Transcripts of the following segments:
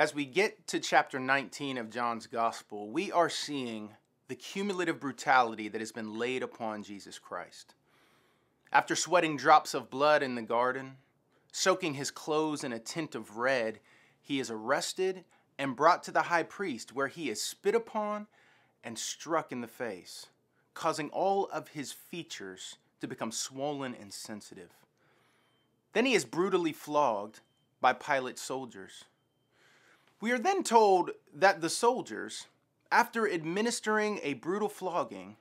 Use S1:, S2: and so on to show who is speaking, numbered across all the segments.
S1: As we get to chapter 19 of John's Gospel, we are seeing the cumulative brutality that has been laid upon Jesus Christ. After sweating drops of blood in the garden, soaking his clothes in a tint of red, he is arrested and brought to the high priest, where he is spit upon and struck in the face, causing all of his features to become swollen and sensitive. Then he is brutally flogged by Pilate's soldiers. We are then told that the soldiers, after administering a brutal flogging,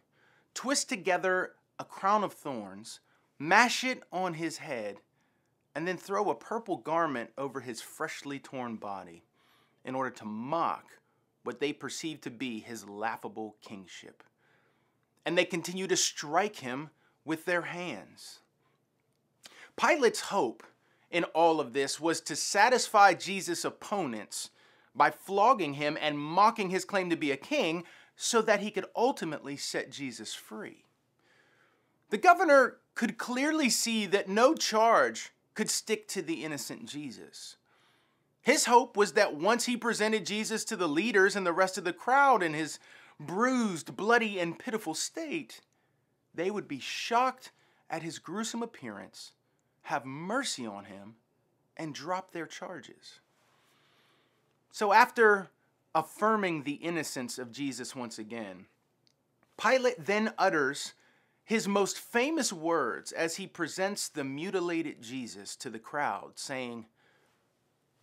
S1: twist together a crown of thorns, mash it on his head, and then throw a purple garment over his freshly torn body in order to mock what they perceive to be his laughable kingship. And they continue to strike him with their hands. Pilate's hope in all of this was to satisfy Jesus' opponents by flogging him and mocking his claim to be a king so that he could ultimately set Jesus free. The governor could clearly see that no charge could stick to the innocent Jesus. His hope was that once he presented Jesus to the leaders and the rest of the crowd in his bruised, bloody, and pitiful state, they would be shocked at his gruesome appearance, have mercy on him, and drop their charges. So, after affirming the innocence of Jesus once again, Pilate then utters his most famous words as he presents the mutilated Jesus to the crowd, saying,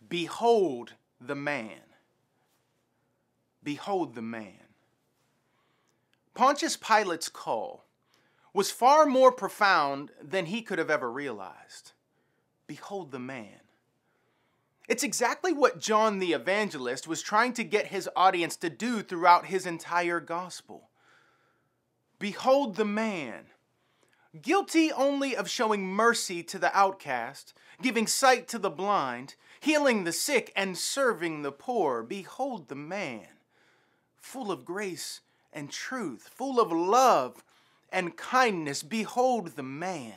S1: Behold the man. Behold the man. Pontius Pilate's call was far more profound than he could have ever realized. Behold the man. It's exactly what John the Evangelist was trying to get his audience to do throughout his entire gospel. Behold the man, guilty only of showing mercy to the outcast, giving sight to the blind, healing the sick, and serving the poor. Behold the man, full of grace and truth, full of love and kindness. Behold the man,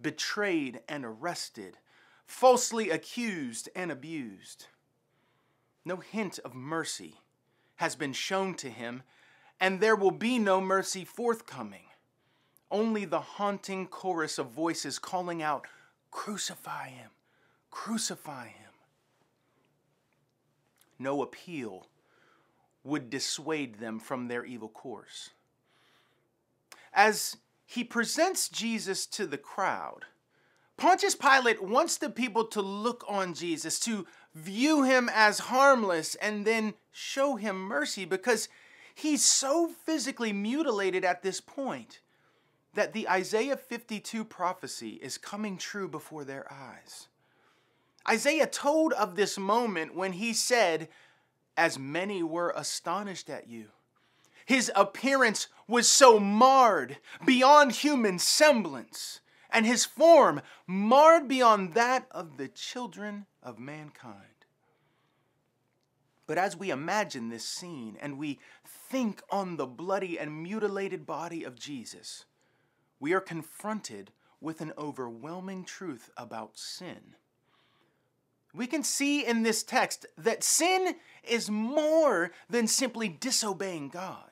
S1: betrayed and arrested falsely accused and abused. No hint of mercy has been shown to him, and there will be no mercy forthcoming. Only the haunting chorus of voices calling out, Crucify him! Crucify him! No appeal would dissuade them from their evil course. As he presents Jesus to the crowd, Pontius Pilate wants the people to look on Jesus, to view him as harmless, and then show him mercy because he's so physically mutilated at this point that the Isaiah 52 prophecy is coming true before their eyes. Isaiah told of this moment when he said, As many were astonished at you. His appearance was so marred beyond human semblance and his form marred beyond that of the children of mankind. But as we imagine this scene and we think on the bloody and mutilated body of Jesus, we are confronted with an overwhelming truth about sin. We can see in this text that sin is more than simply disobeying God.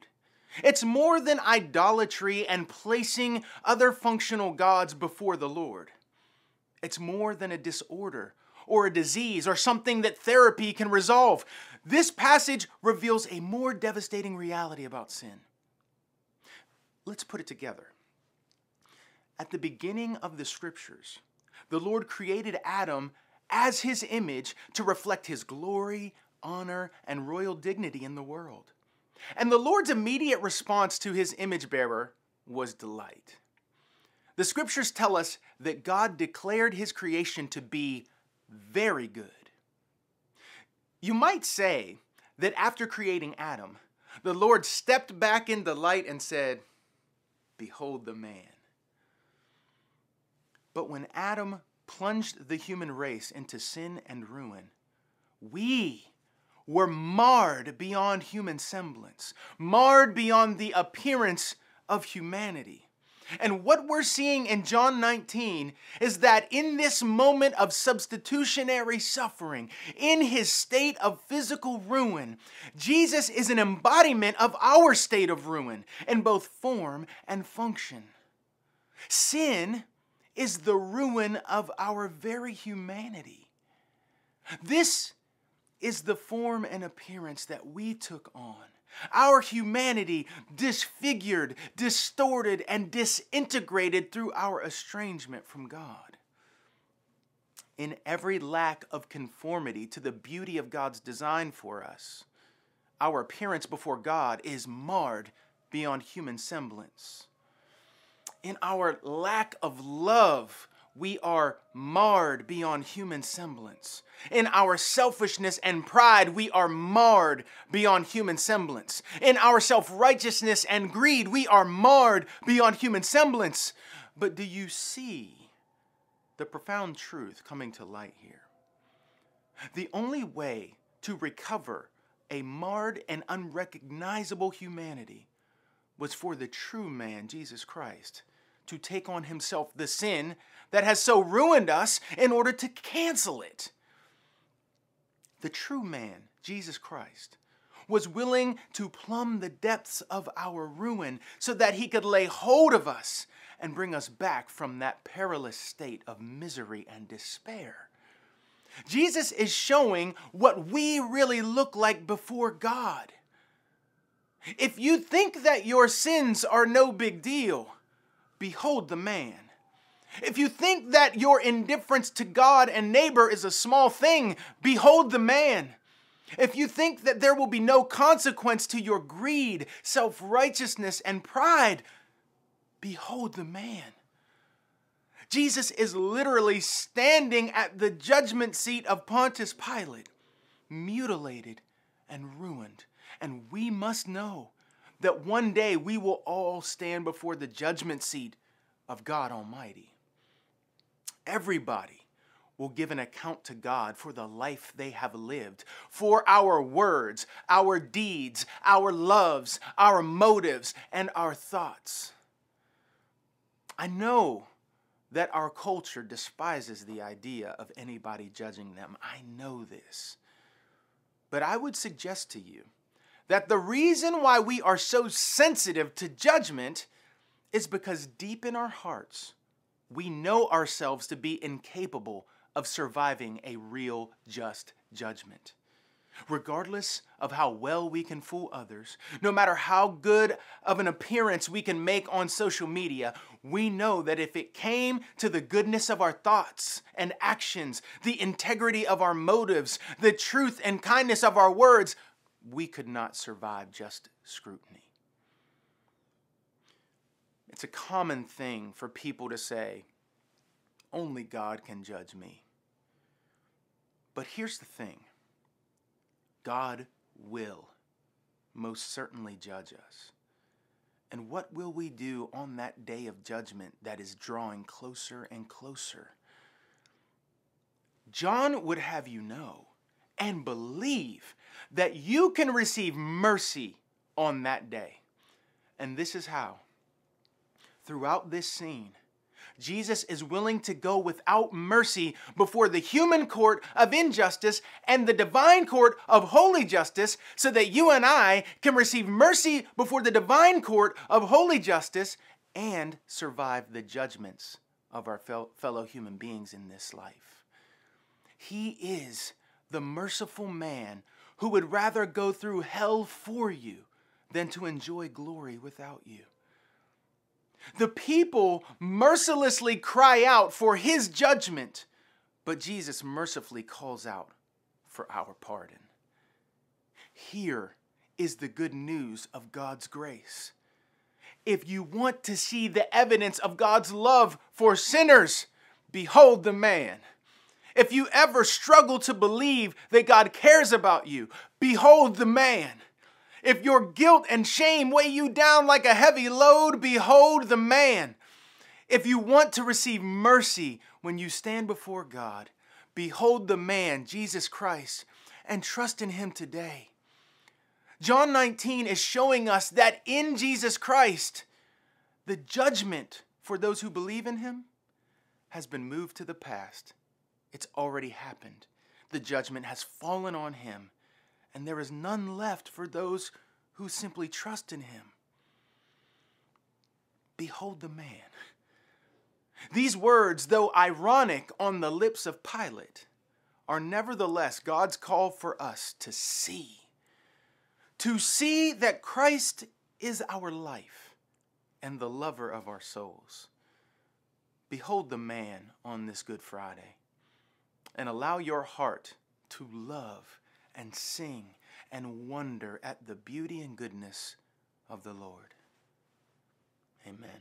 S1: It's more than idolatry and placing other functional gods before the Lord. It's more than a disorder or a disease or something that therapy can resolve. This passage reveals a more devastating reality about sin. Let's put it together. At the beginning of the scriptures, the Lord created Adam as his image to reflect his glory, honor, and royal dignity in the world. And the Lord's immediate response to his image bearer was delight. The scriptures tell us that God declared his creation to be very good. You might say that after creating Adam, the Lord stepped back in delight and said, Behold the man. But when Adam plunged the human race into sin and ruin, we were marred beyond human semblance, marred beyond the appearance of humanity. And what we're seeing in John 19 is that in this moment of substitutionary suffering, in his state of physical ruin, Jesus is an embodiment of our state of ruin in both form and function. Sin is the ruin of our very humanity. This is the form and appearance that we took on our humanity disfigured, distorted, and disintegrated through our estrangement from God. In every lack of conformity to the beauty of God's design for us, our appearance before God is marred beyond human semblance. In our lack of love, we are marred beyond human semblance. In our selfishness and pride, we are marred beyond human semblance. In our self righteousness and greed, we are marred beyond human semblance. But do you see the profound truth coming to light here? The only way to recover a marred and unrecognizable humanity was for the true man, Jesus Christ, to take on himself the sin that has so ruined us in order to cancel it. The true man, Jesus Christ, was willing to plumb the depths of our ruin so that he could lay hold of us and bring us back from that perilous state of misery and despair. Jesus is showing what we really look like before God. If you think that your sins are no big deal, behold the man. If you think that your indifference to God and neighbor is a small thing, behold the man. If you think that there will be no consequence to your greed, self righteousness, and pride, behold the man. Jesus is literally standing at the judgment seat of Pontius Pilate, mutilated and ruined. And we must know that one day we will all stand before the judgment seat of God Almighty. Everybody will give an account to God for the life they have lived, for our words, our deeds, our loves, our motives, and our thoughts. I know that our culture despises the idea of anybody judging them. I know this. But I would suggest to you that the reason why we are so sensitive to judgment is because deep in our hearts, we know ourselves to be incapable of surviving a real just judgment. Regardless of how well we can fool others, no matter how good of an appearance we can make on social media, we know that if it came to the goodness of our thoughts and actions, the integrity of our motives, the truth and kindness of our words, we could not survive just scrutiny. It's a common thing for people to say, only God can judge me. But here's the thing God will most certainly judge us. And what will we do on that day of judgment that is drawing closer and closer? John would have you know and believe that you can receive mercy on that day. And this is how throughout this scene, Jesus is willing to go without mercy before the human court of injustice and the divine court of holy justice so that you and I can receive mercy before the divine court of holy justice and survive the judgments of our fellow human beings in this life. He is the merciful man who would rather go through hell for you than to enjoy glory without you. The people mercilessly cry out for his judgment, but Jesus mercifully calls out for our pardon. Here is the good news of God's grace. If you want to see the evidence of God's love for sinners, behold the man. If you ever struggle to believe that God cares about you, behold the man. If your guilt and shame weigh you down like a heavy load, behold the man. If you want to receive mercy when you stand before God, behold the man, Jesus Christ, and trust in him today. John 19 is showing us that in Jesus Christ, The judgment for those who believe in him has been moved to the past. It's already happened. The judgment has fallen on him, and there is none left for those who simply trust in him. Behold the man. These words, though ironic on the lips of Pilate, are nevertheless God's call for us to see. To see that Christ is our life and the lover of our souls. Behold the man on this Good Friday and allow your heart to love and sing and wonder at the beauty and goodness of the Lord. Amen.